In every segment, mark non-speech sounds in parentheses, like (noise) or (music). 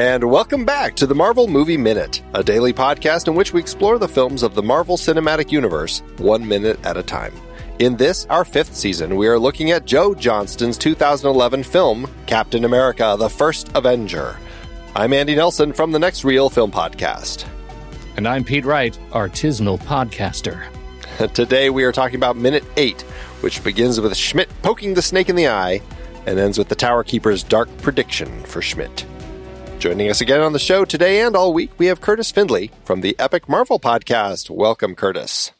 And welcome back to the Marvel Movie Minute, a daily podcast in which we explore the films of the Marvel Cinematic Universe one minute at a time. In this, our fifth season, we are looking at Joe Johnston's 2011 film, Captain America The First Avenger. I'm Andy Nelson from the Next Reel Film Podcast. And I'm Pete Wright, artisanal podcaster. (laughs) Today we are talking about Minute 8, which begins with Schmidt poking the snake in the eye and ends with the Tower Keeper's dark prediction for Schmidt. Joining us again on the show today and all week, we have Curtis Findlay from the Epic Marvel Podcast. Welcome, Curtis.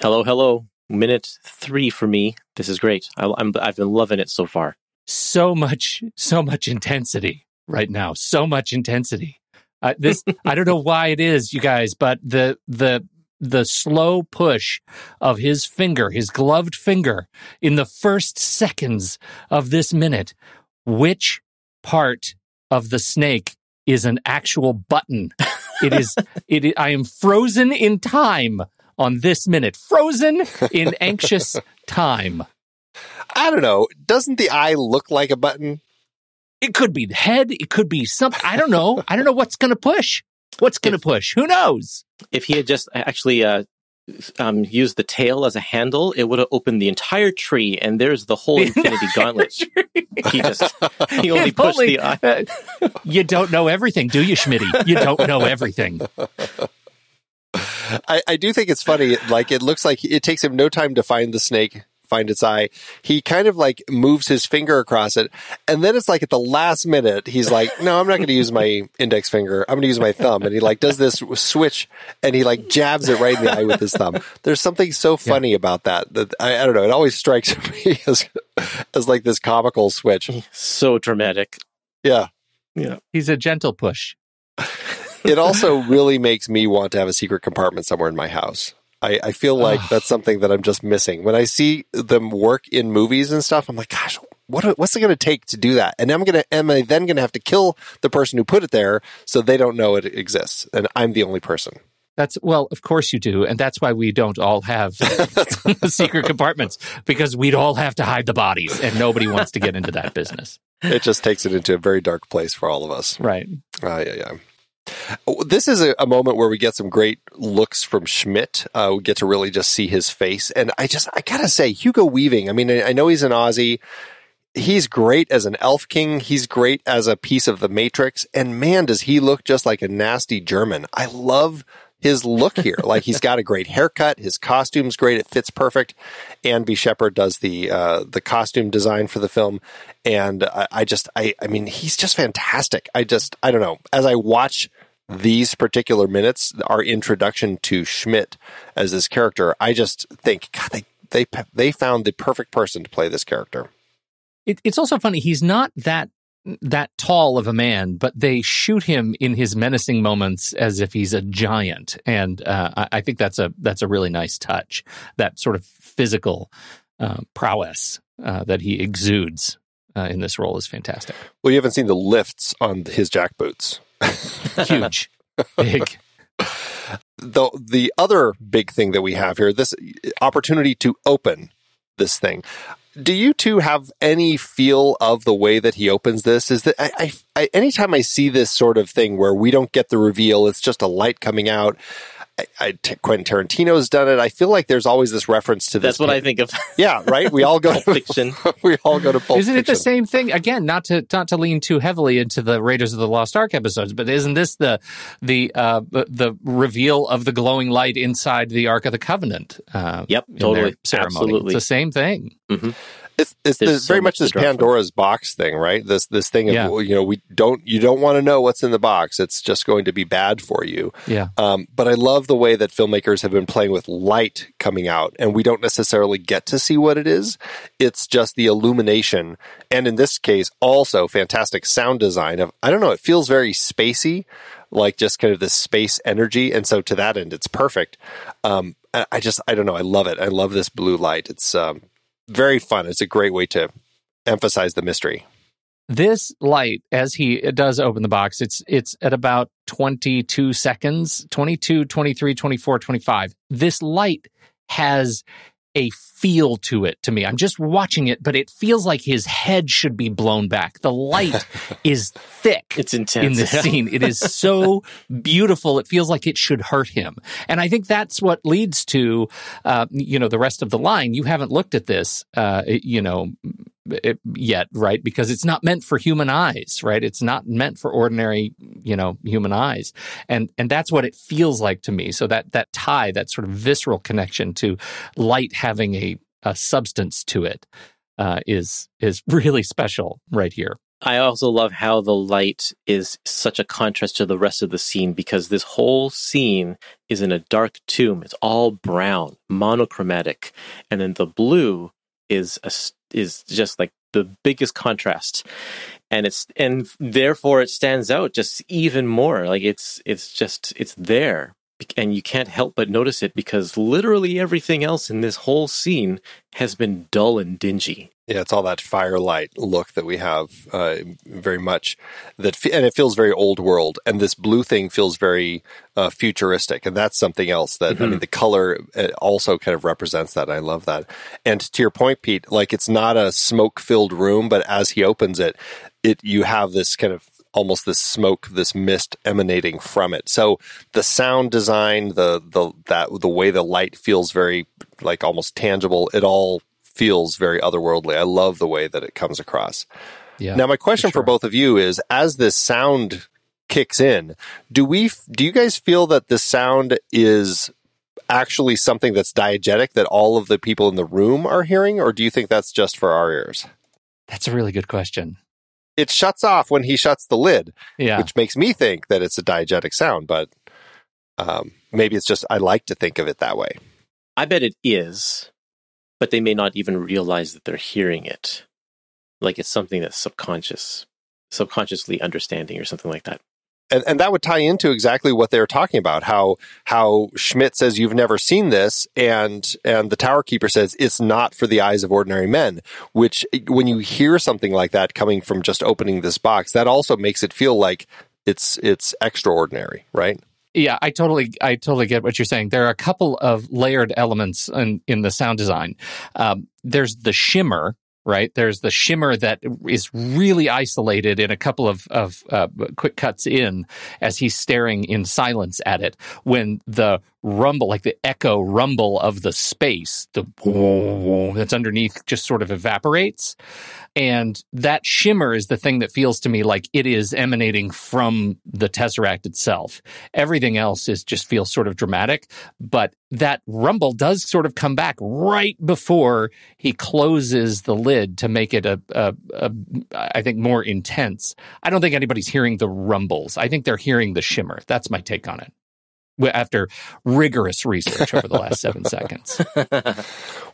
Hello, hello. Minute three for me. This is great. I, I'm, I've been loving it so far. So much, so much intensity right now. So much intensity. Uh, this, (laughs) I don't know why it is, you guys, but the, the, the slow push of his finger, his gloved finger in the first seconds of this minute, which part of the snake is an actual button. It is, (laughs) it, I am frozen in time on this minute, frozen in (laughs) anxious time. I don't know. Doesn't the eye look like a button? It could be the head. It could be something. I don't know. I don't know what's going to push. What's going to push? Who knows? If he had just actually uh, um, used the tail as a handle, it would have opened the entire tree, and there's the whole Infinity Gauntlet. Tree. he just he (laughs) only If pushed only- the eye. uh, (laughs) you don't know everything, do you, Schmitty? You don't know everything. I, I do think it's funny. Like it looks like it takes him no time to find the snake, find its eye. He kind of like moves his finger across it, and then it's like at the last minute, he's like, "No, I'm not going to use my index finger. I'm going to use my thumb." And he like does this switch, and he like jabs it right in the eye with his thumb. There's something so funny about that that I, I don't know. It always strikes (laughs) me as as like this comical switch. So dramatic. Yeah. Yeah. He's a gentle push. it also really makes me want to have a secret compartment somewhere in my house. I, I feel like that's something that I'm just missing. When I see them work in movies and stuff, I'm like, gosh, what what's it going to take to do that? And I'm going to am I then going to have to kill the person who put it there so they don't know it exists, and I'm the only person. That's well, of course you do, and that's why we don't all have (laughs) (laughs) secret compartments because we'd all have to hide the bodies, and nobody wants to get into that business. It just takes it into a very dark place for all of us. Right. Uh, yeah, yeah. Oh, This is a, a moment where we get some great looks from Schmidt. Uh, we get to really just see his face, and I just I gotta say, Hugo Weaving. I mean, I, I know he's an Aussie. He's great as an elf king. He's great as a piece of the Matrix, and man, does he look just like a nasty German. I love his look here. (laughs) like he's got a great haircut. His costume's great. It fits perfect. Ann B. Sheppard does the uh, the costume design for the film, and I, I just I I mean he's just fantastic. I just I don't know. As I watch these particular minutes, our introduction to Schmidt as this character, I just think God they they they found the perfect person to play this character. It, it's also funny. He's not that that tall of a man, but they shoot him in his menacing moments as if he's a giant, and uh, I, I think that's a that's a really nice touch. That sort of physical uh, prowess uh, that he exudes uh, in this role is fantastic. Well, you haven't seen the lifts on his jackboots. (laughs) Huge, big. the the other big thing that we have here, this opportunity to open this thing. Do you two have any feel of the way that he opens this? Is that I, I, I anytime I see this sort of thing where we don't get the reveal, it's just a light coming out. I, I, T- Quentin Tarantino's done it. I feel like there's always this reference to this. That's what I think of (laughs) Yeah, right. We all go to Fiction. (laughs) we all go to Pulp isn't it the same thing again? Not to not to lean too heavily into the Raiders of the Lost Ark episodes, but isn't this the the uh, the reveal of the glowing light inside the Ark of the Covenant? Uh, Yep, totally. ceremony. Absolutely. It's the same thing. It's, it's the, so very much much this. Pandora's box thing, right? This this thing of Yeah. well, you know we don't you don't want to know what's in the box. It's just going to be bad for you. Yeah. Um, but I love the way that filmmakers have been playing with light coming out, and we don't necessarily get to see what it is. It's just the illumination, and in this case, also fantastic sound design. Of I don't know, it feels very spacey, like just kind of this space energy, and so to that end, it's perfect. Um, I, I just I don't know, I love it. I love this blue light. It's um, very fun. It's a great way to emphasize the mystery. This light, as he does open the box, it's it's at about 22 seconds, 22, 23, 24, 25. This light has a feel to it to me. I'm just watching it, but it feels like his head should be blown back. The light (laughs) is thick. It's intense in this scene. It is so (laughs) beautiful. It feels like it should hurt him. And I think that's what leads to, uh, you know, the rest of the line. You haven't looked at this, uh, you know, it, yet, right? Because it's not meant for human eyes, right? It's not meant for ordinary, you know, human eyes, and and that's what it feels like to me. So that that tie, that sort of visceral connection to light having a, a substance to it, uh, is is (laughs) really special right here. I also love how the light is such a contrast to the rest of the scene because this whole scene is in a dark tomb. It's all brown, monochromatic, and then the blue is a is just like the biggest contrast. And it's and therefore it stands out just even more. Like it's it's just it's there. And you can't help but notice it because literally everything else in this whole scene has been dull and dingy yeah, it's all that firelight look that we have uh, very much that, and it feels very old world. And this blue thing feels very uh, futuristic, and that's something else that mm-hmm. I mean, the color uh, also kind of represents that. I love that. And to your point, Pete, like it's not a smoke filled room, but as he opens it, it you have this kind of almost this smoke, this mist emanating from it. So the sound design, the the that the way the light feels very like almost tangible. It all feels very otherworldly. I love the way that it comes across. Yeah, now, my question for, sure. for both of you is: as this sound kicks in, do we? Do you guys feel that the sound is actually something that's diegetic that all of the people in the room are hearing, or do you think that's just for our ears? That's a really good question. It shuts off when he shuts the lid, yeah. which makes me think that it's a diegetic sound, but um, maybe it's just I like to think of it that way. I bet it is but they may not even realize that they're hearing it. Like it's something that's subconscious, subconsciously understanding or something like that. And, and that would tie into exactly what they were talking about. How how Schmidt says you've never seen this, and and the Tower Keeper says it's not for the eyes of ordinary men. Which when you hear something like that coming from just opening this box, that also makes it feel like it's it's extraordinary, right? Yeah, I totally, I totally get what you're saying. There are a couple of layered elements in, in the sound design. Um, there's the shimmer, right? There's the shimmer that is really isolated in a couple of, of uh, quick cuts in as he's staring in silence at it. When the rumble, like the echo rumble of the space, the that's underneath just sort of evaporates. And that shimmer is the thing that feels to me like it is emanating from the Tesseract itself. Everything else is just feels sort of dramatic, but that rumble does sort of come back right before he closes the lid to make it a, a, a I think more intense. I don't think anybody's hearing the rumbles. I think they're hearing the shimmer. That's my take on it after rigorous research over the last seven (laughs) seconds.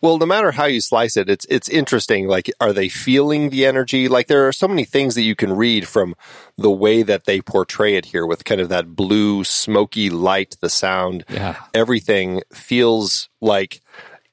well, no matter how you slice it, it's it's interesting. Like, are they feeling the energy? Like, there are so many things that you can read from the way that they portray it here, with kind of that blue, smoky light, the sound, yeah. everything feels like.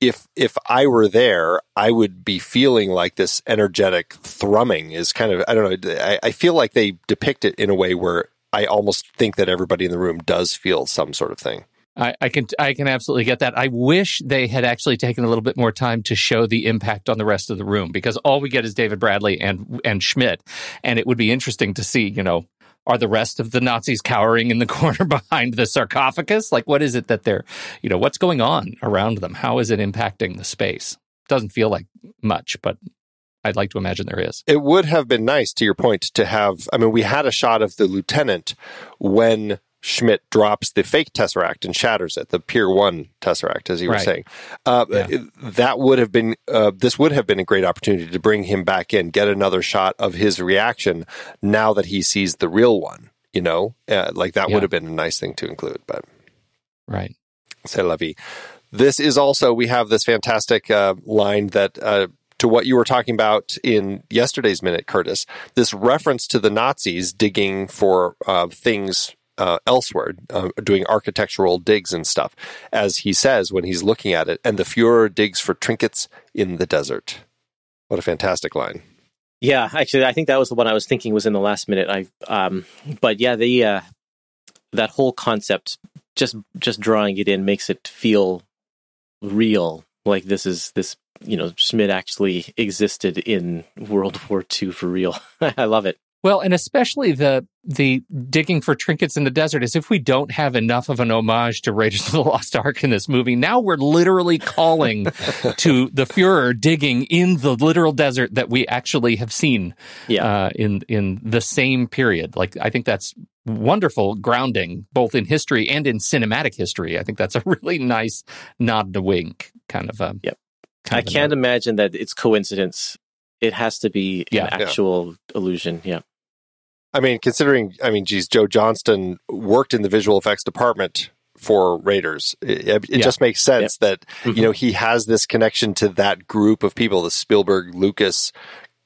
If if I were there, I would be feeling like this energetic thrumming is kind of I don't know. I, I feel like they depict it in a way where I almost think that everybody in the room does feel some sort of thing. I, I, can I can absolutely get that. I wish they had actually taken a little bit more time to show the impact on the rest of the room because all we get is David Bradley and and Schmidt, and it would be interesting to see, you know, are the rest of the Nazis cowering in the (laughs) corner behind the sarcophagus? Like, what is it that they're, you know, what's going on around them? How is it impacting the space? Doesn't feel like much, but I'd like to imagine there is. It would have been nice, to your point, to have. I mean, we had a shot of the lieutenant when Schmidt drops the fake tesseract and shatters it, the Pier One tesseract, as you were right. saying. Uh, yeah. That would have been. Uh, this would have been a great opportunity to bring him back in, get another shot of his reaction now that he sees the real one. You know, uh, like that yeah. would have been a nice thing to include. But right, c'est la vie. This is also we have this fantastic uh, line that uh, to what you were talking about in yesterday's minute, Curtis, this reference to the Nazis digging for uh, things uh, elsewhere, uh, doing architectural digs and stuff, as he says when he's looking at it. And the Fuhrer digs for trinkets in the desert. What a fantastic line. Yeah, actually, I think that was the one I was thinking was in the last minute. I, um, but yeah, the uh, that whole concept, just just drawing it in makes it feel real like this is this you know Schmidt actually existed in World (laughs) War II for real. (laughs) I love it. Well, and especially the the digging for trinkets in the desert, as if we don't have enough of an homage to Raiders of the Lost Ark in this movie. Now we're literally calling (laughs) to the Fuhrer digging in the literal desert that we actually have seen Yeah. uh, in in the same period. Like I think that's wonderful grounding, both in history and in cinematic history. I think that's a really nice nod to wink kind of a. Yep. Kind I of can't note. imagine that it's coincidence. It has to be Yeah. an Yeah. actual illusion. Yeah. I mean, considering, I mean, geez, Joe Johnston worked in the visual effects department for Raiders. It, it Yeah. just makes sense that, Mhm. you know, he has this connection to that group of people, the Spielberg, Lucas,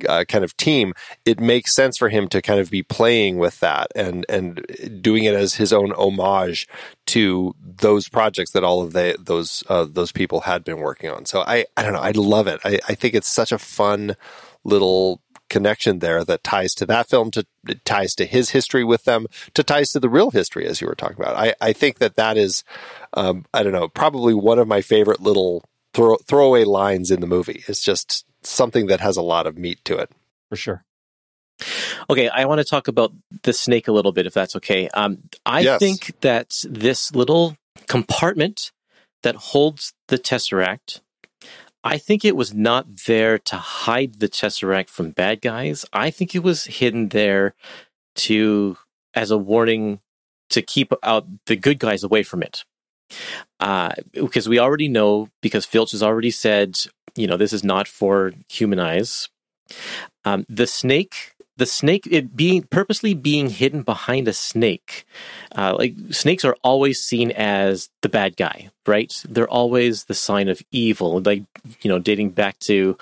uh, kind of team, it makes sense for him to kind of be playing with that and and doing it as his own homage to those projects that all of the, those uh, those people had been working on. So I I don't know, I love it. I, I think it's such a fun little connection there that ties to that film, to ties to his history with them, to ties to the real history as you were talking about. I I think that that is, um, I don't know, probably one of my favorite little throw, throwaway lines in the movie. It's just something that has a lot of meat to it. for sure. Okay, I want to talk about the snake a little bit, if that's okay. Um, I Yes. think that this little compartment that holds the tesseract, I think it was not there to hide the tesseract from bad guys. I think it was hidden there to as a warning to keep out the good guys away from it. Uh, because we already know, because Filch has already said, you know, this is not for human eyes. Um, the snake the snake it being purposely being hidden behind a snake uh, like snakes are always seen as the bad guy right they're always the sign of evil like you know dating back to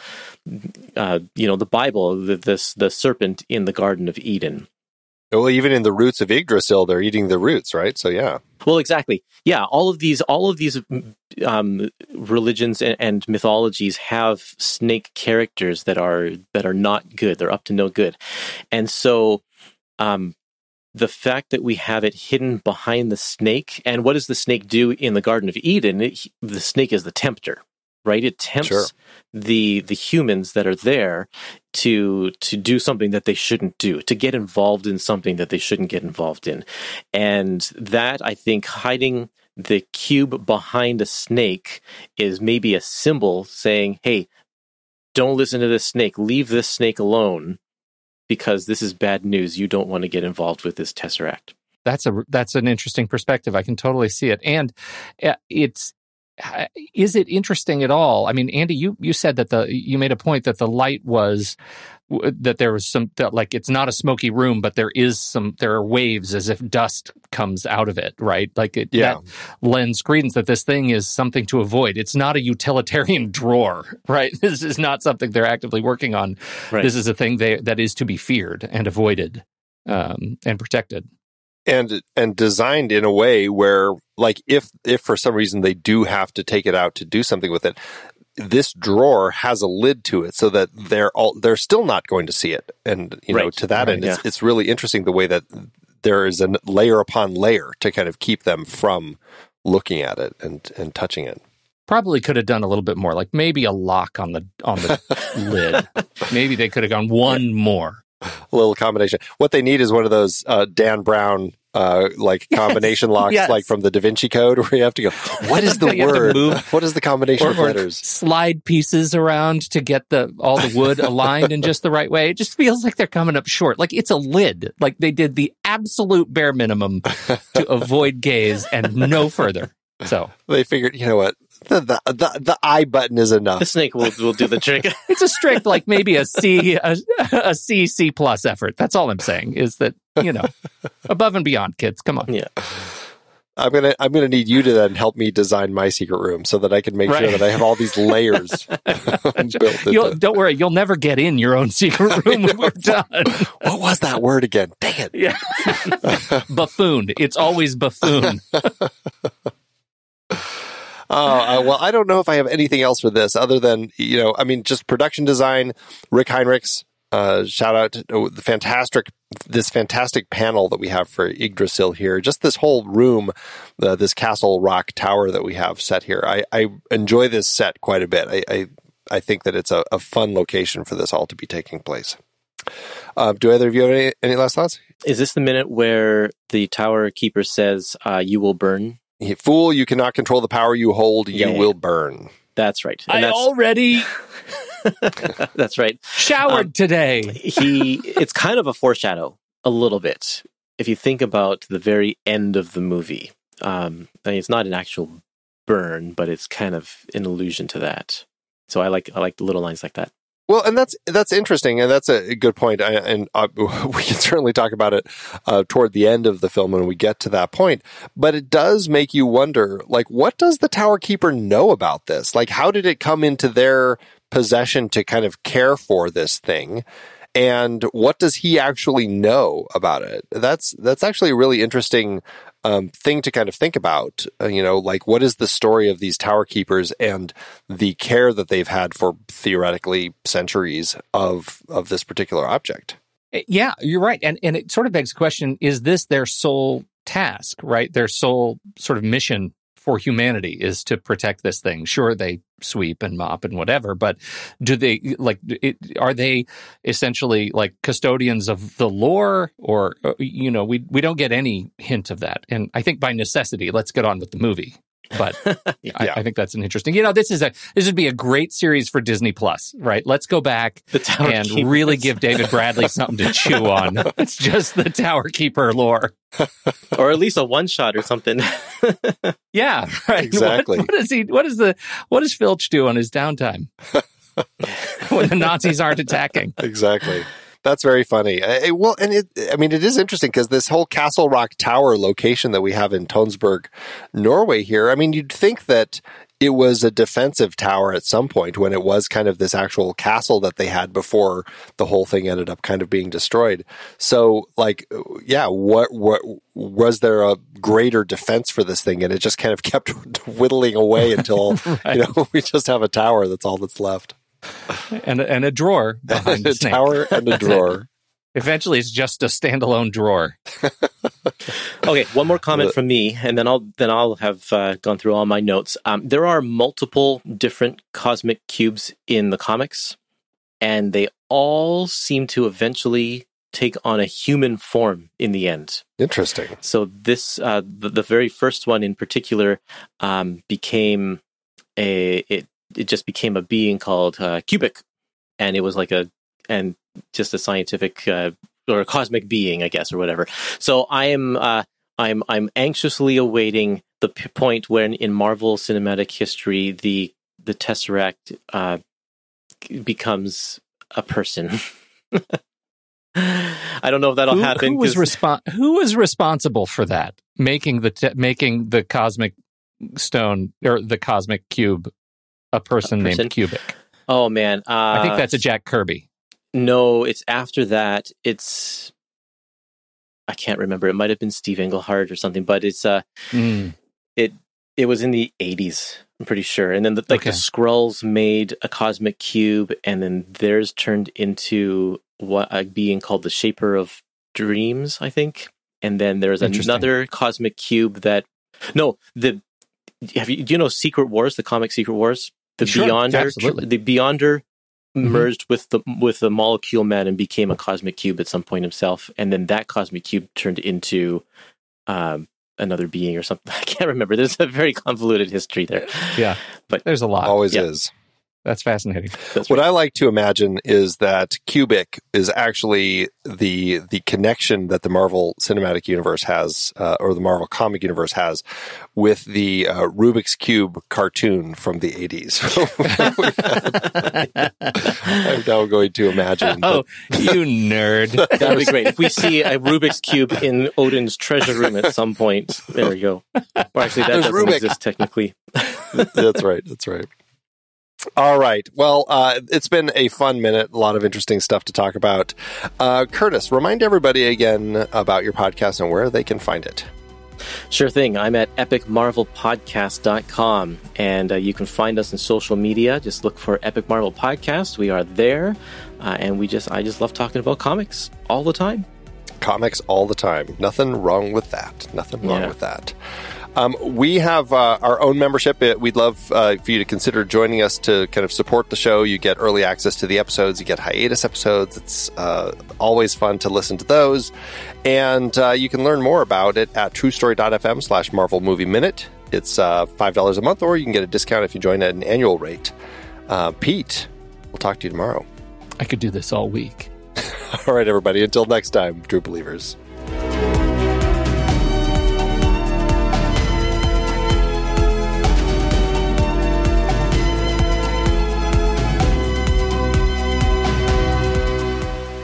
uh, you know the bible the, this the serpent in the garden of eden Well, even in the roots of Yggdrasil, they're eating the roots, right? So yeah, Well, exactly. Yeah, all of these, all of these um, religions and, and mythologies have snake characters that are that are not good. They're up to no good, and so um, the fact that we have it hidden behind the snake, and what does the snake do in the Garden of Eden? It, the snake is the tempter, right? It tempts Sure. the the humans that are there to to do something that they shouldn't do, to get involved in something that they shouldn't get involved in. And that I think hiding the cube behind a snake is maybe a symbol saying, "Hey, don't listen to this snake. Leave this snake alone because this is bad news. You don't want to get involved with this tesseract." That's a that's an interesting perspective. I can totally see it, and uh, it's is it interesting at all? I mean, Andy, you you said that the you made a point that the light was that there was some that like it's not a smoky room, but there is some there are waves as if dust comes out of it, right? Like it Yeah. lends credence that this thing is something to avoid. It's not a utilitarian (laughs) drawer, right? This is not something they're actively working on. Right. This is a thing they, that is to be feared and avoided um, and protected. And and designed in a way where, like, if if for some reason they do have to take it out to do something with it, this drawer has a lid to it, so that they're all they're still not going to see it. And you know, to that Right, end, it's it's really interesting the way that there is a layer upon layer to kind of keep them from looking at it and and touching it. Probably could have done a little bit more, like maybe a lock on the on the (laughs) lid. Maybe they could have gone one more. A (laughs) little combination. What they need is one of those uh, Dan Brown uh, like (laughs) combination locks, yes. like from the Da Vinci Code, (laughs) where you have to go. What is the You have to word? What is the combination Or, of letters? slide pieces around to get the all the wood aligned in just the right way. It just feels like they're coming up short. Like it's a lid. Like they did the absolute bare minimum to avoid gaze and no further. So They figured, you know what, the the the, the eye button is enough. The snake will will do the trick. (laughs) it's a strict, like maybe a C, a, a C, C plus effort. That's all I'm saying is that you know, above and beyond, kids. Come on. yeah. I'm gonna I'm gonna need you to then help me design my secret room so that I can make sure that I have all these layers (laughs) built. You'll, Into, don't worry, you'll never get in your own secret (laughs) room when we're done. what was that word again? Dang it! Yeah. buffoon. It's always buffoon. Uh, well, I don't know if I have anything else for this other than, you know, I mean, just production design, Rick Heinrichs, Uh, shout out to oh, the fantastic this fantastic panel that we have for Yggdrasil here. Just this whole room, uh, this castle rock tower that we have set here. I, I enjoy this set quite a bit. I I, I think that it's a, a, fun location for this all to be taking place. Uh, do either of you have any, any last thoughts? Is this the minute where the tower keeper says, uh, "You will burn"? Fool! You cannot control the power you hold. You yeah, will burn. That's right. And I that's, already. (laughs) that's right. Showered um, today. he. It's kind of a foreshadow, a little bit. If you think about the very end of the movie, um, I mean, it's not an actual burn, but it's kind of an allusion to that. So I like I like little lines like that. Well, and that's that's interesting, and that's a good point. I, and uh, (laughs) we can certainly talk about it uh, toward the end of the film when we get to that point. But it does make you wonder, like, what does the Tower Keeper know about this? Like, how did it come into their possession to kind of care for this thing? And what does he actually know about it? That's that's actually a really interesting um, thing to kind of think about. Uh, you know, like what is the story of these tower keepers and the care that they've had for theoretically centuries of of this particular object? Uh, yeah, you're right, and and it sort of begs the question: Is this their sole task? Right, their sole sort of mission for humanity is to protect this thing. Sure, they sweep and mop and whatever, but do they like? It, are they essentially like custodians of the lore, or uh, you know, we we don't get any hint of that. And I think by necessity, let's get on with the movie. But (laughs) yeah. I, I, think that's an interesting. You know, this is a this would be a great series for Disney Plus, right? Let's go back and Keepers. really give David Bradley something to chew (laughs) on. It's just the Tower Keeper lore, (laughs) or at least a one shot or something. yeah, right. Exactly. What, what is he? What is the? What does Filch do on his downtime when the Nazis aren't attacking? Exactly. That's very funny. Uh, well, and it, I mean, it is interesting because this whole Castle Rock Tower location that we have in Tonsberg, Norway here, I mean, you'd think that it was a defensive tower at some point when it was kind of this actual castle that they had before the whole thing ended up kind of being destroyed. So, like, yeah, what what was there a greater defense for this thing, and it just kind of (laughs) kept (laughs) whittling away until (laughs) right. you know we just have a tower. That's all that's left and and a drawer (laughs) behind a tower and a drawer. (laughs) Eventually, it's just a standalone drawer. (laughs) okay, one more comment from me, and then I'll then I'll have uh, gone through all my notes. Um, there are multiple different cosmic cubes in the comics, and they all seem to eventually take on a human form in the end. Interesting. So this, uh, the, the, very first one in particular, um, became a it it just became a being called uh, Kubik, and it was like a and just a scientific uh, or a cosmic being, I guess, or whatever. So I am uh, I'm I'm anxiously awaiting the p- point when in Marvel Cinematic history the the Tesseract uh, becomes a person. (laughs) I don't know if that'll who, happen. Who was, respo- who was responsible for that? Making the te- making the cosmic stone or the cosmic cube a person, a person? named Kubik. Oh man, uh, I think that's a Jack Kirby. No, it's after that. It's I can't remember. It might have been Steve Englehart or something, but it's uh, mm. it it was in the eighties. I'm pretty sure. And then the, like okay. the Skrulls made a cosmic cube, and then theirs turned into what a being called the Shaper of Dreams, I think. And then there's another cosmic cube that no the have you do you know Secret Wars, the comic Secret Wars? The sure, Beyonder, absolutely. the Beyonder mm-hmm. merged with the with the Molecule Man and became a cosmic cube at some point himself, and then that cosmic cube turned into um, another being or something. (laughs) I can't remember. There's a very convoluted history there. Yeah, but there's a lot. Always yeah. is. That's fascinating. That's what right. I like to imagine is that Kubik is actually the the connection that the Marvel Cinematic Universe has, uh, or the Marvel Comic Universe has, with the uh, Rubik's Cube cartoon from the eighties. (laughs) I'm now going to imagine. Oh, you nerd! (laughs) That'd be great if we see a Rubik's Cube in Odin's treasure room at some point. There we go. Or actually, that There's doesn't Rubik. exist technically. that's right. That's right. All right. Well, uh, it's been a fun minute. A lot of interesting stuff to talk about. Uh, Curtis, remind everybody again about your podcast and where they can find it. Sure thing. I'm at epicmarvelpodcast.com and uh, you can find us in social media. Just look for Epic Marvel Podcast. We are there. Uh, and we just, I just love talking about comics all the time. Comics all the time. Nothing wrong with that. Nothing wrong Yeah. with that. Um, we have uh, our own membership. We'd love uh, for you to consider joining us to kind of support the show. You get early access to the episodes, you get hiatus episodes. It's uh, always fun to listen to those. And uh, you can learn more about it at truestory.fm slash Marvel Movie Minute. It's uh, $5 a month, or you can get a discount if you join at an annual rate. Uh, Pete, we'll talk to you tomorrow. I could do this all week. (laughs) All right, everybody. Until next time, true believers.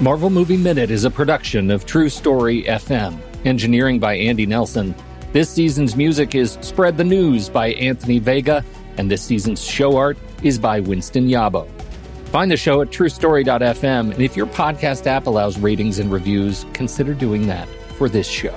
Marvel Movie Minute is a production of True Story FM. Engineering by Andy Nelson. This season's music is Spread the News by Anthony Vega, and this season's show art is by Winston Yabo. Find the show at truestory.fm, and if your podcast app allows ratings and reviews, consider doing that for this show.